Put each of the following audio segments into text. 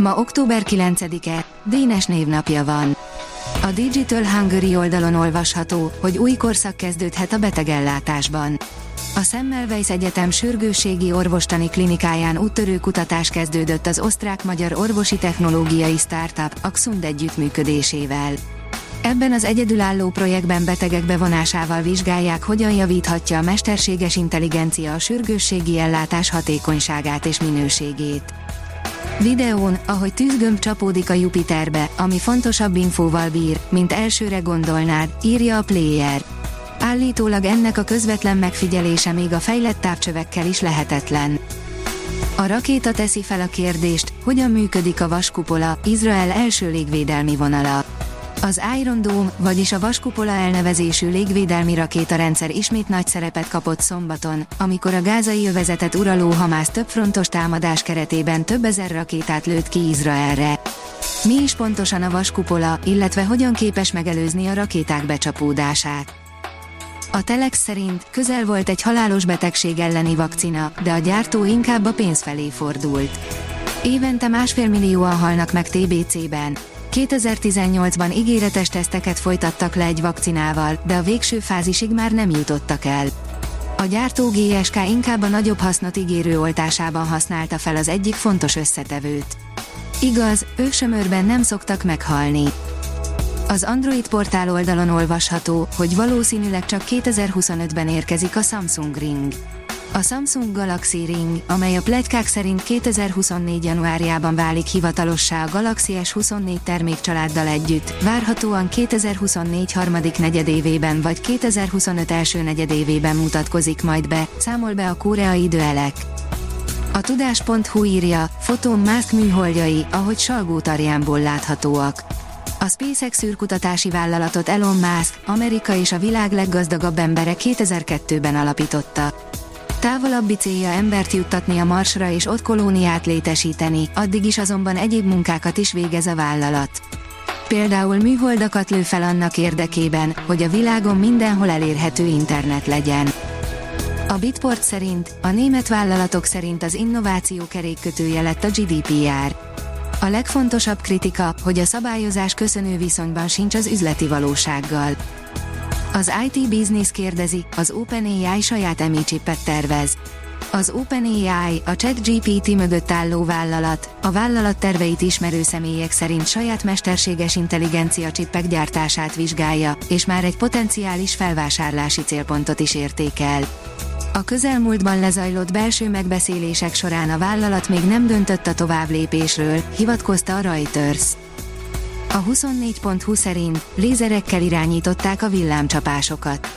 Ma október 9-e, Dénes névnapja van. A Digital Hungary oldalon olvasható, hogy új korszak kezdődhet a betegellátásban. A Semmelweis Egyetem sürgősségi orvostani klinikáján úttörő kutatás kezdődött az osztrák-magyar orvosi technológiai startup Axund együttműködésével. Ebben az egyedülálló projektben betegek bevonásával vizsgálják, hogyan javíthatja a mesterséges intelligencia a sürgősségi ellátás hatékonyságát és minőségét. Videón, ahogy tűzgömb csapódik a Jupiterbe, ami fontosabb infóval bír, mint elsőre gondolnád, írja a Player. Állítólag ennek a közvetlen megfigyelése még a fejlett távcsövekkel is lehetetlen. A rakéta teszi fel a kérdést, hogyan működik a vaskupola, Izrael első légvédelmi vonala. Az Iron Dome, vagyis a Vaskupola elnevezésű légvédelmi rakétarendszer ismét nagy szerepet kapott szombaton, amikor a gázai övezetet uraló Hamász több frontos támadás keretében több ezer rakétát lőtt ki Izraelre. Mi is pontosan a Vaskupola, illetve hogyan képes megelőzni a rakéták becsapódását? A Telex szerint közel volt egy halálos betegség elleni vakcina, de a gyártó inkább a pénz felé fordult. Évente másfél millióan halnak meg TBC-ben, 2018-ban ígéretes teszteket folytattak le egy vakcinával, de a végső fázisig már nem jutottak el. A gyártó GSK inkább a nagyobb hasznot ígérő oltásában használta fel az egyik fontos összetevőt. Igaz, ősömörben nem szoktak meghalni. Az Android portál oldalon olvasható, hogy valószínűleg csak 2025-ben érkezik a Samsung Ring. A Samsung Galaxy Ring, amely a plegykák szerint 2024. januárjában válik hivatalossá a Galaxy S24 termékcsaláddal együtt, várhatóan 2024 harmadik negyedévében vagy 2025 első negyedévében mutatkozik majd be, számol be a koreai időelek. A tudás.hu írja, fotón Musk műholdjai, ahogy Salgótarjánból láthatóak. A SpaceX űrkutatási vállalatot Elon Musk, Amerika és a világ leggazdagabb embere 2002-ben alapította. Távolabbi célja embert juttatni a Marsra és ott kolóniát létesíteni, addig is azonban egyéb munkákat is végez a vállalat. Például műholdakat lő fel annak érdekében, hogy a világon mindenhol elérhető internet legyen. A Bitport szerint, a német vállalatok szerint az innováció kerékkötője lett a GDPR. A legfontosabb kritika, hogy a szabályozás köszönő viszonyban sincs az üzleti valósággal. Az IT Business kérdezi, az OpenAI saját emi chipet tervez. Az OpenAI, a ChatGPT mögött álló vállalat, a vállalat terveit ismerő személyek szerint saját mesterséges intelligencia csippek gyártását vizsgálja, és már egy potenciális felvásárlási célpontot is értékel. A közelmúltban lezajlott belső megbeszélések során a vállalat még nem döntött a továbblépésről, hivatkozta a Reuters. A 24.20 szerint lézerekkel irányították a villámcsapásokat.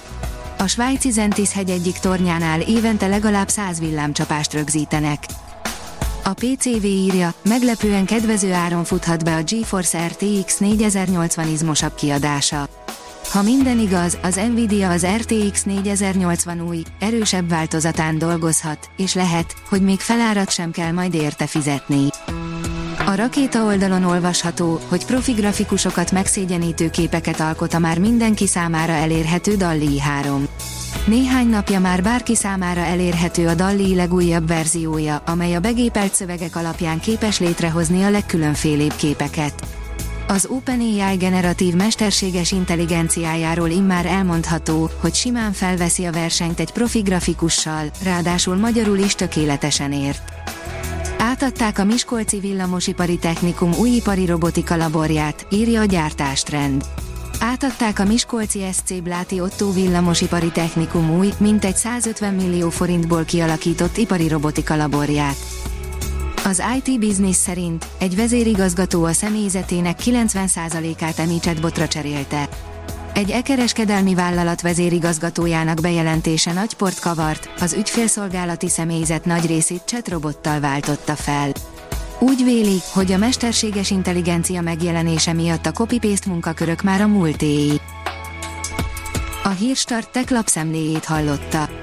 A svájci Zentis hegy egyik tornyánál évente legalább 100 villámcsapást rögzítenek. A PCV írja, meglepően kedvező áron futhat be a GeForce RTX 4080 izmosabb kiadása. Ha minden igaz, az Nvidia az RTX 4080 új, erősebb változatán dolgozhat, és lehet, hogy még felárat sem kell majd érte fizetni. A rakéta oldalon olvasható, hogy profi grafikusokat megszégyenítő képeket alkot a már mindenki számára elérhető Dalli 3. Néhány napja már bárki számára elérhető a Dalli legújabb verziója, amely a begépelt szövegek alapján képes létrehozni a legkülönfélébb képeket. Az OpenAI generatív mesterséges intelligenciájáról immár elmondható, hogy simán felveszi a versenyt egy profi grafikussal, ráadásul magyarul is tökéletesen ért. Átadták a Miskolci Villamosipari Technikum új ipari robotika laborját, írja a gyártástrend. Átadták a Miskolci SC Bláti Otto Villamosipari Technikum új, mintegy 150 millió forintból kialakított ipari robotika laborját. Az IT Business szerint egy vezérigazgató a személyzetének 90%-át emi botra cserélte. Egy e-kereskedelmi vállalat vezérigazgatójának bejelentése nagy port kavart, az ügyfélszolgálati személyzet nagy részét chatrobottal váltotta fel. Úgy véli, hogy a mesterséges intelligencia megjelenése miatt a copy-paste munkakörök már a múltéi. A Hírstart tech lapszemléjét hallotta.